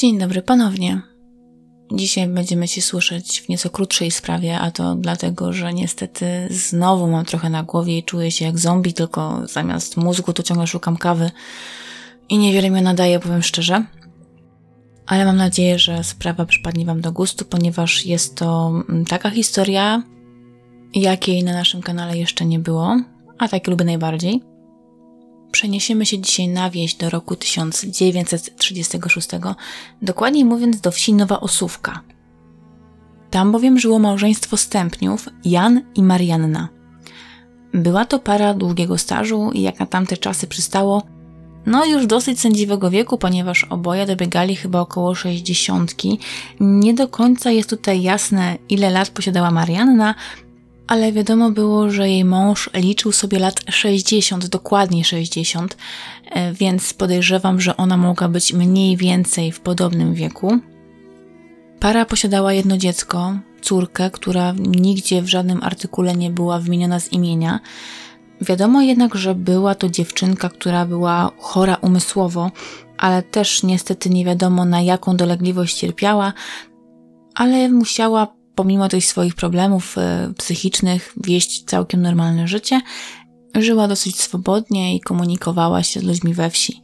Dzień dobry ponownie. Dzisiaj będziemy się słyszeć w nieco krótszej sprawie, a to dlatego, że niestety znowu mam trochę na głowie i czuję się jak zombie, tylko zamiast mózgu to ciągle szukam kawy i niewiele mi nadaje, powiem szczerze. Ale mam nadzieję, że sprawa przypadnie Wam do gustu, ponieważ jest to mm, taka historia, jakiej na naszym kanale jeszcze nie było, a tak lubię najbardziej. Przeniesiemy się dzisiaj na wieś do roku 1936, dokładniej mówiąc do wsi Nowa Osówka. Tam bowiem żyło małżeństwo stępniów Jan i Marianna. Była to para długiego stażu i jak na tamte czasy przystało, no już dosyć sędziwego wieku, ponieważ oboje dobiegali chyba około sześćdziesiątki. Nie do końca jest tutaj jasne, ile lat posiadała Marianna, ale wiadomo było, że jej mąż liczył sobie lat 60, dokładnie 60, e, więc podejrzewam, że ona mogła być mniej więcej w podobnym wieku. Para posiadała jedno dziecko, córkę, która nigdzie w żadnym artykule nie była wymieniona z imienia. Wiadomo jednak, że była to dziewczynka, która była chora umysłowo, ale też niestety nie wiadomo na jaką dolegliwość cierpiała, ale musiała pomimo tych swoich problemów e, psychicznych, wieść całkiem normalne życie, żyła dosyć swobodnie i komunikowała się z ludźmi we wsi.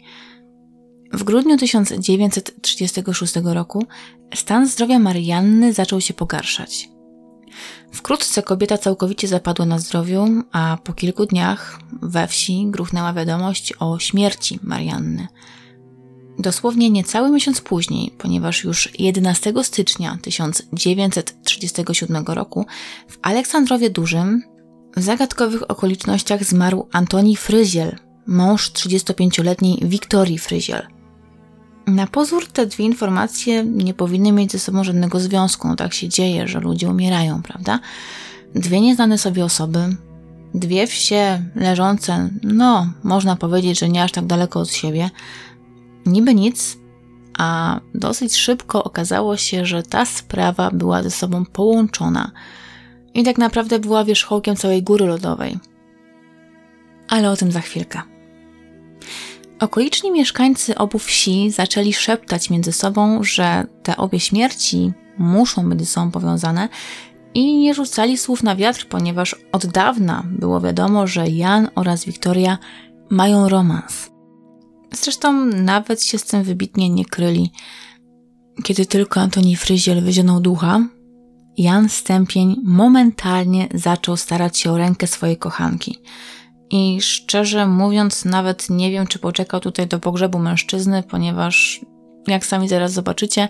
W grudniu 1936 roku stan zdrowia Marianny zaczął się pogarszać. Wkrótce kobieta całkowicie zapadła na zdrowiu, a po kilku dniach we wsi gruchnęła wiadomość o śmierci Marianny. Dosłownie niecały miesiąc później, ponieważ już 11 stycznia 1937 roku w Aleksandrowie Dużym w zagadkowych okolicznościach zmarł Antoni Fryziel, mąż 35-letniej Wiktorii Fryziel. Na pozór te dwie informacje nie powinny mieć ze sobą żadnego związku. Tak się dzieje, że ludzie umierają, prawda? Dwie nieznane sobie osoby, dwie wsie leżące, no, można powiedzieć, że nie aż tak daleko od siebie, Niby nic, a dosyć szybko okazało się, że ta sprawa była ze sobą połączona i tak naprawdę była wierzchołkiem całej góry lodowej. Ale o tym za chwilkę. Okoliczni mieszkańcy obu wsi zaczęli szeptać między sobą, że te obie śmierci muszą być ze sobą powiązane i nie rzucali słów na wiatr, ponieważ od dawna było wiadomo, że Jan oraz Wiktoria mają romans. Zresztą nawet się z tym wybitnie nie kryli. Kiedy tylko Antoni Fryziel wyzionął ducha, Jan Stępień momentalnie zaczął starać się o rękę swojej kochanki. I szczerze mówiąc, nawet nie wiem, czy poczekał tutaj do pogrzebu mężczyzny, ponieważ, jak sami zaraz zobaczycie,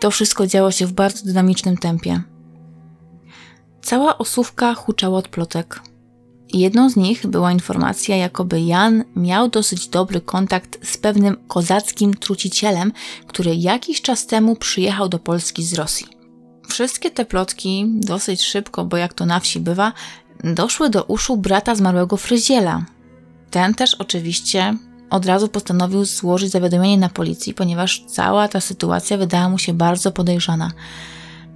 to wszystko działo się w bardzo dynamicznym tempie. Cała osówka huczała od plotek. Jedną z nich była informacja, jakoby Jan miał dosyć dobry kontakt z pewnym kozackim trucicielem, który jakiś czas temu przyjechał do Polski z Rosji. Wszystkie te plotki dosyć szybko, bo jak to na wsi bywa, doszły do uszu brata zmarłego fryziela. Ten też oczywiście od razu postanowił złożyć zawiadomienie na policji, ponieważ cała ta sytuacja wydała mu się bardzo podejrzana.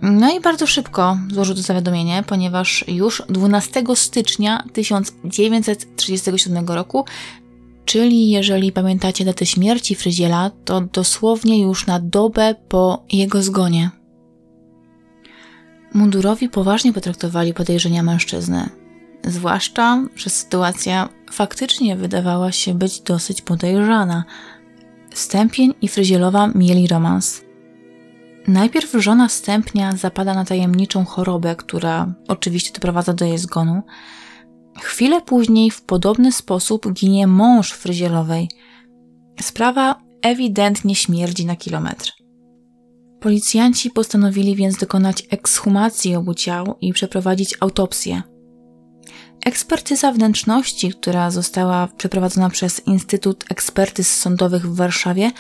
No i bardzo szybko złożył to zawiadomienie, ponieważ już 12 stycznia 1937 roku, czyli jeżeli pamiętacie datę śmierci Fryziela, to dosłownie już na dobę po jego zgonie. Mundurowi poważnie potraktowali podejrzenia mężczyzny, zwłaszcza, że sytuacja faktycznie wydawała się być dosyć podejrzana. Stępień i Fryzielowa mieli romans – Najpierw żona stępnia zapada na tajemniczą chorobę, która oczywiście doprowadza do jej zgonu. Chwilę później w podobny sposób ginie mąż fryzielowej. Sprawa ewidentnie śmierdzi na kilometr. Policjanci postanowili więc dokonać ekshumacji obu ciał i przeprowadzić autopsję. Ekspertyza wnętrzności, która została przeprowadzona przez Instytut Ekspertyz Sądowych w Warszawie,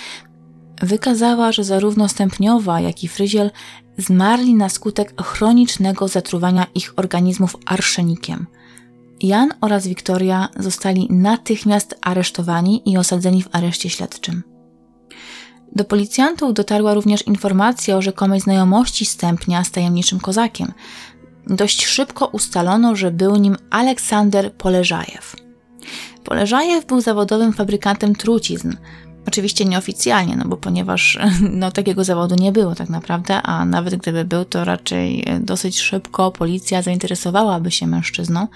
wykazała, że zarówno Stępniowa, jak i Fryziel zmarli na skutek chronicznego zatruwania ich organizmów arszenikiem. Jan oraz Wiktoria zostali natychmiast aresztowani i osadzeni w areszcie śledczym. Do policjantów dotarła również informacja o rzekomej znajomości Stępnia z tajemniczym kozakiem. Dość szybko ustalono, że był nim Aleksander Poleżajew. Poleżajew był zawodowym fabrykantem trucizn – Oczywiście nieoficjalnie, no bo ponieważ no, takiego zawodu nie było tak naprawdę, a nawet gdyby był, to raczej dosyć szybko policja zainteresowałaby się mężczyzną.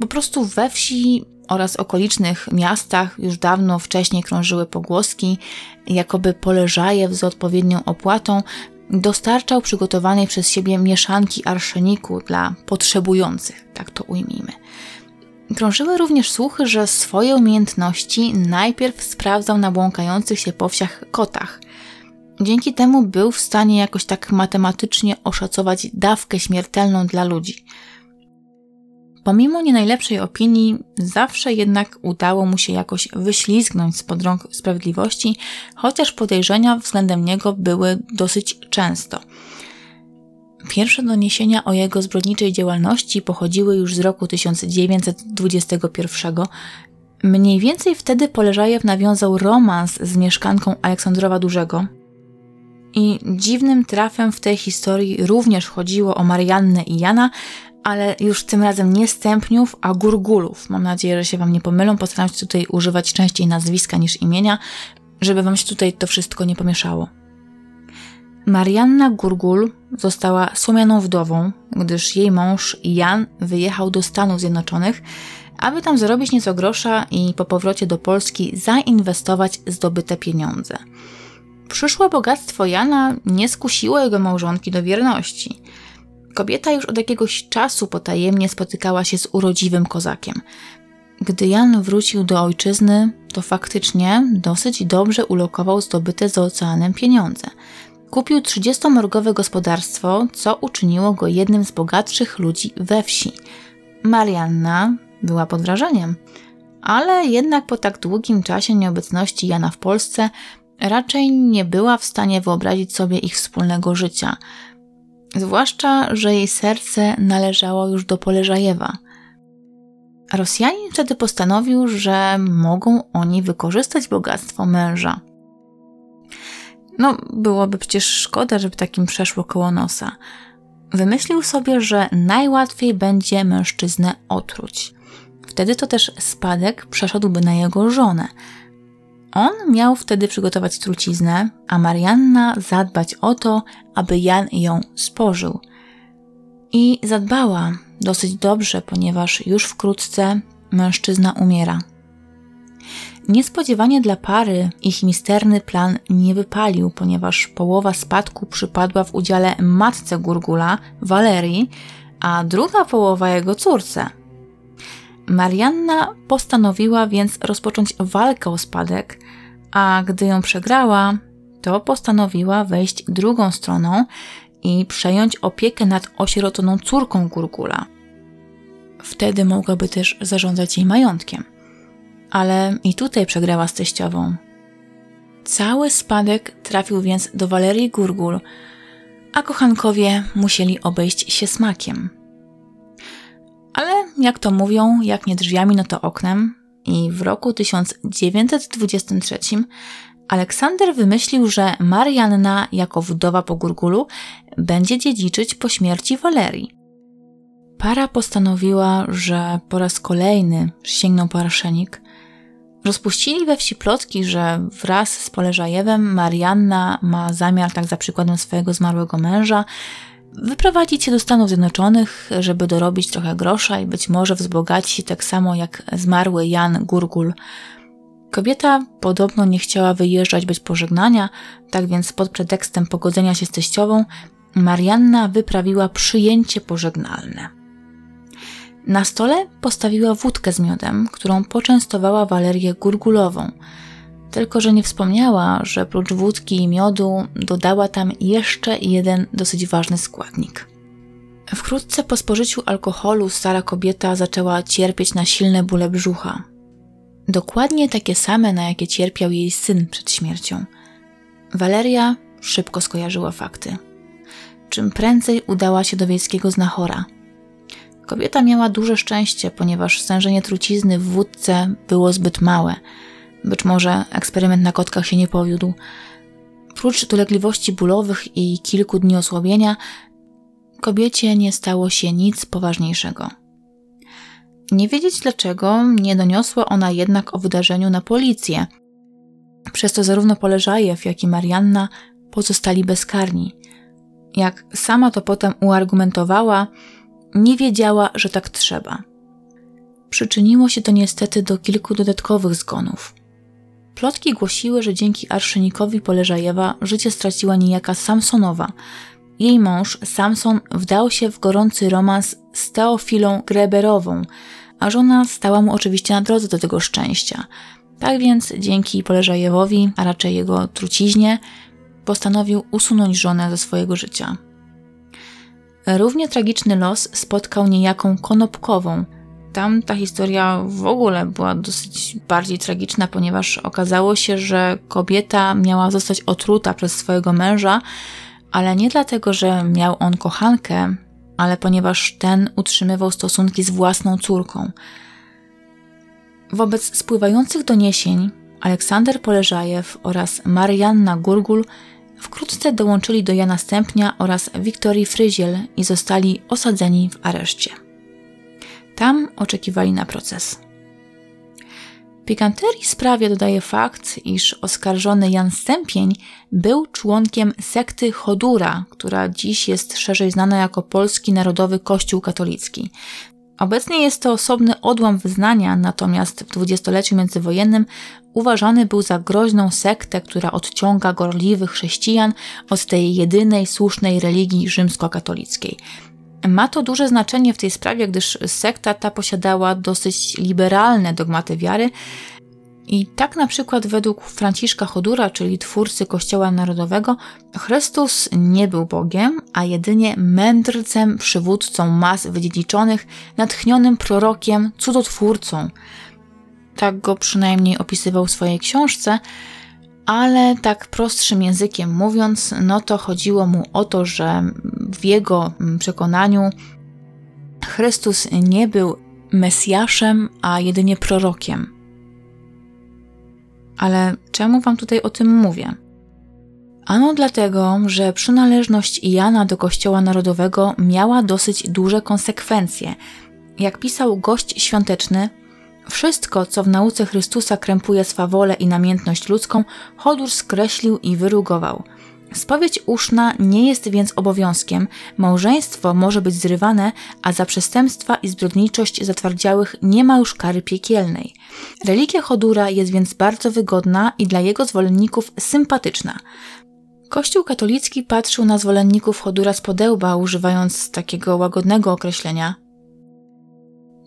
Po prostu we wsi oraz okolicznych miastach już dawno wcześniej krążyły pogłoski, jakoby Poleżajew z odpowiednią opłatą dostarczał przygotowanej przez siebie mieszanki arszeniku dla potrzebujących, tak to ujmijmy. Krążyły również słuchy, że swoje umiejętności najpierw sprawdzał na błąkających się po wsiach kotach. Dzięki temu był w stanie jakoś tak matematycznie oszacować dawkę śmiertelną dla ludzi. Pomimo nie najlepszej opinii, zawsze jednak udało mu się jakoś wyślizgnąć spod rąk sprawiedliwości, chociaż podejrzenia względem niego były dosyć często. Pierwsze doniesienia o jego zbrodniczej działalności pochodziły już z roku 1921. Mniej więcej wtedy Poleżajew nawiązał romans z mieszkanką Aleksandrowa Dużego. I dziwnym trafem w tej historii również chodziło o Mariannę i Jana, ale już tym razem nie stępniów, a gurgulów. Mam nadzieję, że się Wam nie pomylą. Postaram się tutaj używać częściej nazwiska niż imienia, żeby Wam się tutaj to wszystko nie pomieszało. Marianna Gurgul została słomianą wdową, gdyż jej mąż Jan wyjechał do Stanów Zjednoczonych, aby tam zarobić nieco grosza i po powrocie do Polski zainwestować zdobyte pieniądze. Przyszłe bogactwo Jana nie skusiło jego małżonki do wierności. Kobieta już od jakiegoś czasu potajemnie spotykała się z urodziwym kozakiem. Gdy Jan wrócił do ojczyzny, to faktycznie dosyć dobrze ulokował zdobyte za oceanem pieniądze – Kupił 30-morgowe gospodarstwo, co uczyniło go jednym z bogatszych ludzi we wsi. Marianna była pod wrażeniem, ale jednak po tak długim czasie nieobecności Jana w Polsce raczej nie była w stanie wyobrazić sobie ich wspólnego życia. Zwłaszcza, że jej serce należało już do Poleżajewa. Rosjanin wtedy postanowił, że mogą oni wykorzystać bogactwo męża. No, byłoby przecież szkoda, żeby takim przeszło koło nosa. Wymyślił sobie, że najłatwiej będzie mężczyznę otruć. Wtedy to też spadek przeszedłby na jego żonę. On miał wtedy przygotować truciznę, a Marianna zadbać o to, aby Jan ją spożył. I zadbała dosyć dobrze, ponieważ już wkrótce mężczyzna umiera. Niespodziewanie dla pary ich misterny plan nie wypalił, ponieważ połowa spadku przypadła w udziale matce Gurgula, Walerii, a druga połowa jego córce. Marianna postanowiła więc rozpocząć walkę o spadek, a gdy ją przegrała, to postanowiła wejść drugą stroną i przejąć opiekę nad osieroconą córką Gurgula. Wtedy mogłaby też zarządzać jej majątkiem ale i tutaj przegrała z teściową. Cały spadek trafił więc do Walerii Gurgul, a kochankowie musieli obejść się smakiem. Ale jak to mówią, jak nie drzwiami, no to oknem, i w roku 1923 Aleksander wymyślił, że Marianna, jako wdowa po Gurgulu, będzie dziedziczyć po śmierci Walerii. Para postanowiła, że po raz kolejny sięgną po arszenik, Rozpuścili we wsi plotki, że wraz z Poleżajewem Marianna ma zamiar, tak za przykładem swojego zmarłego męża, wyprowadzić się do Stanów Zjednoczonych, żeby dorobić trochę grosza i być może wzbogacić się tak samo jak zmarły Jan Gurgul. Kobieta podobno nie chciała wyjeżdżać bez pożegnania, tak więc pod pretekstem pogodzenia się z teściową Marianna wyprawiła przyjęcie pożegnalne. Na stole postawiła wódkę z miodem, którą poczęstowała Walerię Gurgulową. Tylko, że nie wspomniała, że prócz wódki i miodu dodała tam jeszcze jeden dosyć ważny składnik. Wkrótce po spożyciu alkoholu stara kobieta zaczęła cierpieć na silne bóle brzucha. Dokładnie takie same, na jakie cierpiał jej syn przed śmiercią. Waleria szybko skojarzyła fakty. Czym prędzej udała się do wiejskiego znachora – Kobieta miała duże szczęście, ponieważ stężenie trucizny w wódce było zbyt małe. Być może eksperyment na kotkach się nie powiódł. Prócz dolegliwości bólowych i kilku dni osłabienia, kobiecie nie stało się nic poważniejszego. Nie wiedzieć dlaczego, nie doniosła ona jednak o wydarzeniu na policję. Przez to zarówno Poleżajew, jak i Marianna pozostali bezkarni. Jak sama to potem uargumentowała, nie wiedziała, że tak trzeba. Przyczyniło się to niestety do kilku dodatkowych zgonów. Plotki głosiły, że dzięki arszynikowi Poleżajewa życie straciła niejaka Samsonowa. Jej mąż, Samson, wdał się w gorący romans z Teofilą Greberową, a żona stała mu oczywiście na drodze do tego szczęścia. Tak więc dzięki Poleżajewowi, a raczej jego truciźnie, postanowił usunąć żonę ze swojego życia. Równie tragiczny los spotkał niejaką Konopkową. Tam ta historia w ogóle była dosyć bardziej tragiczna, ponieważ okazało się, że kobieta miała zostać otruta przez swojego męża, ale nie dlatego, że miał on kochankę, ale ponieważ ten utrzymywał stosunki z własną córką. Wobec spływających doniesień Aleksander Poleżajew oraz Marianna Gurgul wkrótce dołączyli do Jana Stępnia oraz Wiktorii Fryziel i zostali osadzeni w areszcie. Tam oczekiwali na proces. Pikanterii sprawie dodaje fakt, iż oskarżony Jan Stępień był członkiem sekty Chodura, która dziś jest szerzej znana jako Polski Narodowy Kościół Katolicki. Obecnie jest to osobny odłam wyznania, natomiast w dwudziestoleciu międzywojennym uważany był za groźną sektę, która odciąga gorliwych chrześcijan od tej jedynej słusznej religii rzymskokatolickiej. Ma to duże znaczenie w tej sprawie, gdyż sekta ta posiadała dosyć liberalne dogmaty wiary, i tak na przykład według Franciszka Chodura, czyli twórcy Kościoła Narodowego, Chrystus nie był Bogiem, a jedynie mędrcem, przywódcą mas wydziedziczonych, natchnionym prorokiem, cudotwórcą. Tak go przynajmniej opisywał w swojej książce, ale tak prostszym językiem mówiąc, no to chodziło mu o to, że w jego przekonaniu Chrystus nie był Mesjaszem, a jedynie prorokiem. Ale czemu Wam tutaj o tym mówię? Ano dlatego, że przynależność Jana do Kościoła Narodowego miała dosyć duże konsekwencje. Jak pisał gość świąteczny, wszystko, co w nauce Chrystusa krępuje swawolę i namiętność ludzką, Chodur skreślił i wyrugował – Spowiedź uszna nie jest więc obowiązkiem, małżeństwo może być zrywane, a za przestępstwa i zbrodniczość zatwardziałych nie ma już kary piekielnej. Religia Chodura jest więc bardzo wygodna i dla jego zwolenników sympatyczna. Kościół katolicki patrzył na zwolenników Chodura z podełba, używając takiego łagodnego określenia.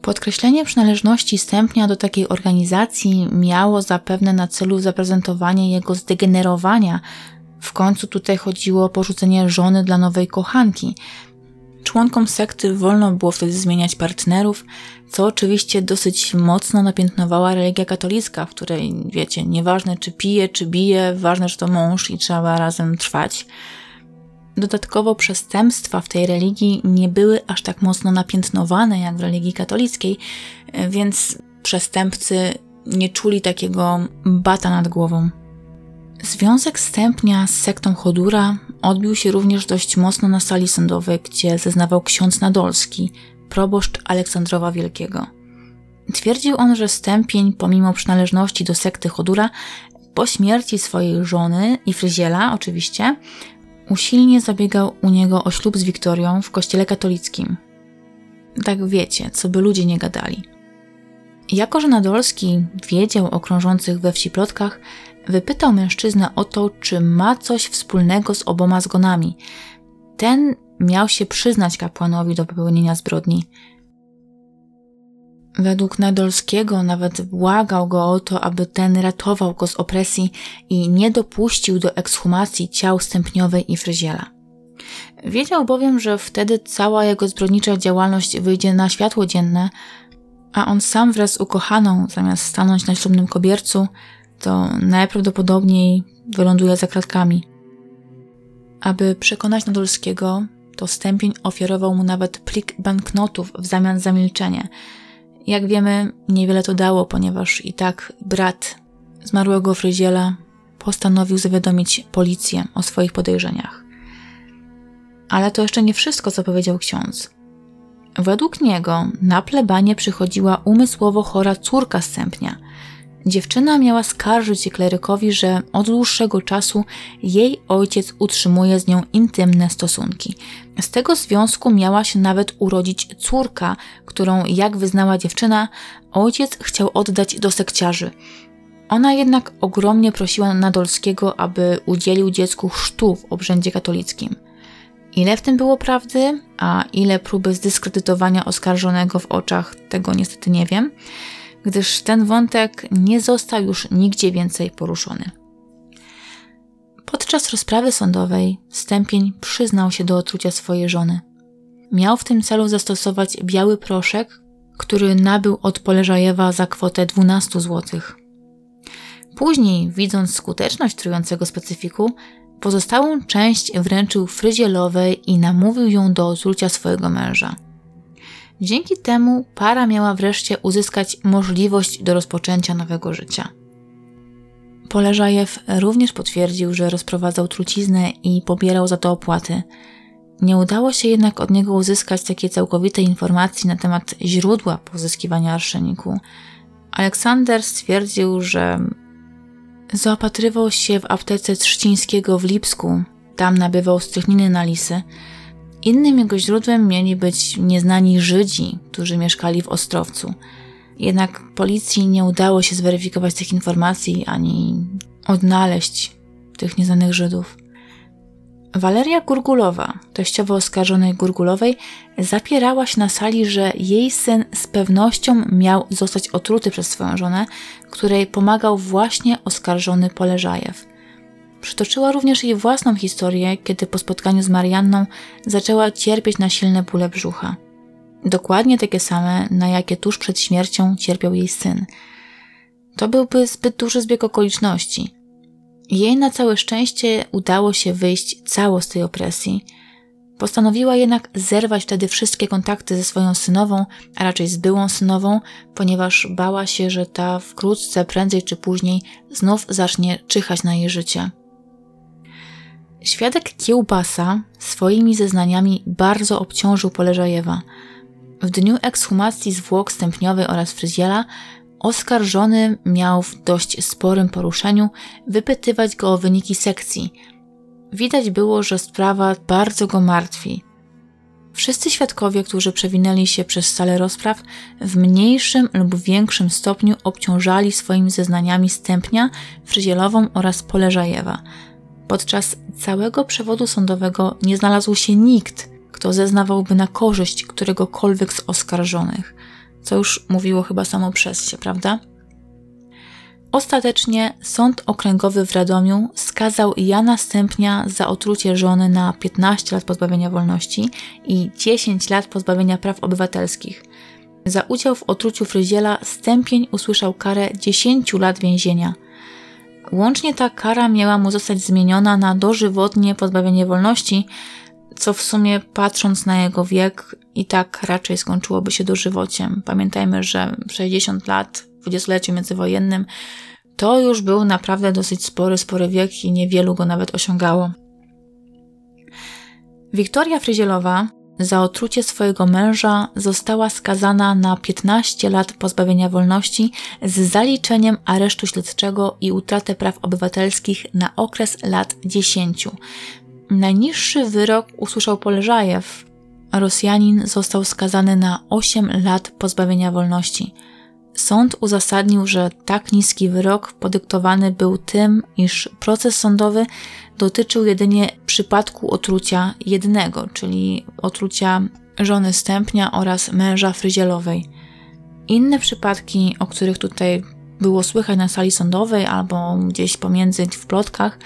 Podkreślenie przynależności stępnia do takiej organizacji miało zapewne na celu zaprezentowanie jego zdegenerowania, w końcu tutaj chodziło o porzucenie żony dla nowej kochanki. Członkom sekty wolno było wtedy zmieniać partnerów, co oczywiście dosyć mocno napiętnowała religia katolicka, w której, wiecie, nieważne czy pije, czy bije, ważne, że to mąż i trzeba razem trwać. Dodatkowo przestępstwa w tej religii nie były aż tak mocno napiętnowane jak w religii katolickiej, więc przestępcy nie czuli takiego bata nad głową. Związek Stępnia z sektą Chodura odbił się również dość mocno na sali sądowej, gdzie zeznawał ksiądz Nadolski, proboszcz Aleksandrowa Wielkiego. Twierdził on, że Stępień, pomimo przynależności do sekty Chodura, po śmierci swojej żony i fryziela oczywiście, usilnie zabiegał u niego o ślub z Wiktorią w kościele katolickim. Tak wiecie, co by ludzie nie gadali. Jako, że Nadolski wiedział o krążących we wsi plotkach, wypytał mężczyznę o to, czy ma coś wspólnego z oboma zgonami. Ten miał się przyznać kapłanowi do popełnienia zbrodni. Według Nadolskiego nawet błagał go o to, aby ten ratował go z opresji i nie dopuścił do ekshumacji ciał stępniowej i fryziela. Wiedział bowiem, że wtedy cała jego zbrodnicza działalność wyjdzie na światło dzienne, a on sam wraz z ukochaną, zamiast stanąć na ślubnym kobiercu, to najprawdopodobniej wyląduje za kratkami. Aby przekonać Nadolskiego, to Stępień ofiarował mu nawet plik banknotów w zamian za milczenie. Jak wiemy, niewiele to dało, ponieważ i tak brat zmarłego fryziela postanowił zawiadomić policję o swoich podejrzeniach. Ale to jeszcze nie wszystko, co powiedział ksiądz. Według niego na plebanie przychodziła umysłowo chora córka Stępnia – Dziewczyna miała skarżyć się klerykowi, że od dłuższego czasu jej ojciec utrzymuje z nią intymne stosunki. Z tego związku miała się nawet urodzić córka, którą, jak wyznała dziewczyna, ojciec chciał oddać do sekciarzy. Ona jednak ogromnie prosiła Nadolskiego, aby udzielił dziecku chrztu w obrzędzie katolickim. Ile w tym było prawdy, a ile próby zdyskredytowania oskarżonego w oczach, tego niestety nie wiem gdyż ten wątek nie został już nigdzie więcej poruszony. Podczas rozprawy sądowej Stępień przyznał się do otrucia swojej żony. Miał w tym celu zastosować biały proszek, który nabył od Poleżajewa za kwotę 12 zł. Później, widząc skuteczność trującego specyfiku, pozostałą część wręczył fryzielowej i namówił ją do otrucia swojego męża. Dzięki temu para miała wreszcie uzyskać możliwość do rozpoczęcia nowego życia. Poleżajew również potwierdził, że rozprowadzał truciznę i pobierał za to opłaty. Nie udało się jednak od niego uzyskać takiej całkowitej informacji na temat źródła pozyskiwania arszeniku. Aleksander stwierdził, że zaopatrywał się w aptece Trzcińskiego w Lipsku. Tam nabywał strychniny na lisy Innym jego źródłem mieli być nieznani Żydzi, którzy mieszkali w Ostrowcu. Jednak policji nie udało się zweryfikować tych informacji ani odnaleźć tych nieznanych Żydów. Waleria Gurgulowa, teściowa oskarżonej Gurgulowej, zapierała się na sali, że jej syn z pewnością miał zostać otruty przez swoją żonę, której pomagał właśnie oskarżony Poleżajew. Przytoczyła również jej własną historię, kiedy po spotkaniu z Marianną zaczęła cierpieć na silne bóle brzucha. Dokładnie takie same, na jakie tuż przed śmiercią cierpiał jej syn. To byłby zbyt duży zbieg okoliczności. Jej na całe szczęście udało się wyjść cało z tej opresji. Postanowiła jednak zerwać wtedy wszystkie kontakty ze swoją synową, a raczej z byłą synową, ponieważ bała się, że ta wkrótce, prędzej czy później, znów zacznie czyhać na jej życie. Świadek Kiełbasa swoimi zeznaniami bardzo obciążył Poleżajewa. W dniu ekshumacji zwłok stępniowej oraz fryzjela oskarżony miał w dość sporym poruszeniu wypytywać go o wyniki sekcji. Widać było, że sprawa bardzo go martwi. Wszyscy świadkowie, którzy przewinęli się przez salę rozpraw, w mniejszym lub większym stopniu obciążali swoimi zeznaniami stępnia, fryzielową oraz Poleżajewa – Podczas całego przewodu sądowego nie znalazł się nikt, kto zeznawałby na korzyść któregokolwiek z oskarżonych, co już mówiło chyba samo przez się, prawda? Ostatecznie Sąd Okręgowy w Radomiu skazał Jana Stępnia za otrucie żony na 15 lat pozbawienia wolności i 10 lat pozbawienia praw obywatelskich. Za udział w otruciu fryziela Stępień usłyszał karę 10 lat więzienia – Łącznie ta kara miała mu zostać zmieniona na dożywotnie pozbawienie wolności, co w sumie patrząc na jego wiek i tak raczej skończyłoby się dożywociem. Pamiętajmy, że 60 lat w dwudziestoleciu międzywojennym to już był naprawdę dosyć spory, spory wiek i niewielu go nawet osiągało. Wiktoria Fryzielowa za otrucie swojego męża została skazana na 15 lat pozbawienia wolności z zaliczeniem aresztu śledczego i utratę praw obywatelskich na okres lat 10. Najniższy wyrok usłyszał Poleżajew. Rosjanin został skazany na 8 lat pozbawienia wolności. Sąd uzasadnił, że tak niski wyrok podyktowany był tym, iż proces sądowy dotyczył jedynie przypadku otrucia jednego, czyli otrucia żony stępnia oraz męża fryzielowej. Inne przypadki, o których tutaj było słychać na sali sądowej albo gdzieś pomiędzy w plotkach,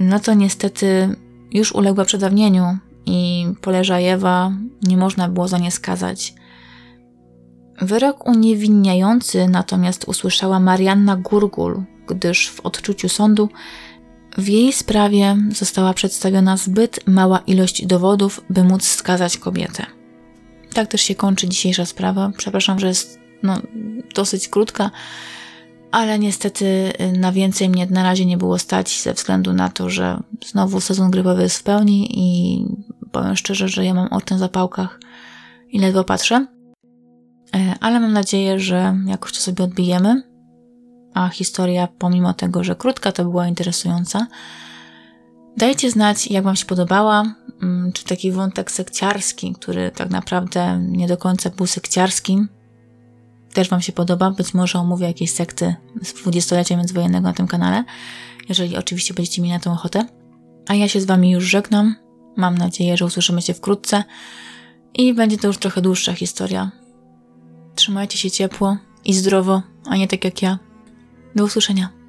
no to niestety już uległa przedawnieniu i Poleżajewa nie można było za nie skazać. Wyrok uniewinniający natomiast usłyszała Marianna Gurgul, gdyż w odczuciu sądu w jej sprawie została przedstawiona zbyt mała ilość dowodów, by móc skazać kobietę. Tak też się kończy dzisiejsza sprawa. Przepraszam, że jest no, dosyć krótka, ale niestety y, na więcej mnie na razie nie było stać ze względu na to, że znowu sezon grypowy jest w pełni i powiem szczerze, że ja mam oczy na zapałkach i ledwo patrzę. E, ale mam nadzieję, że jakoś to sobie odbijemy. a historia, pomimo tego, że krótka, to była interesująca. Dajcie znać, jak Wam się podobała, mm, czy taki wątek sekciarski, który tak naprawdę nie do końca był sekciarskim, też Wam się podoba. Być może omówię jakieś sekty z dwudziestolecia międzywojennego na tym kanale, jeżeli oczywiście będziecie mieli na tą ochotę. A ja się z Wami już żegnam. Mam nadzieję, że usłyszymy się wkrótce i będzie to już trochę dłuższa historia. Trzymajcie się ciepło i zdrowo, a nie tak jak ja. Do usłyszenia.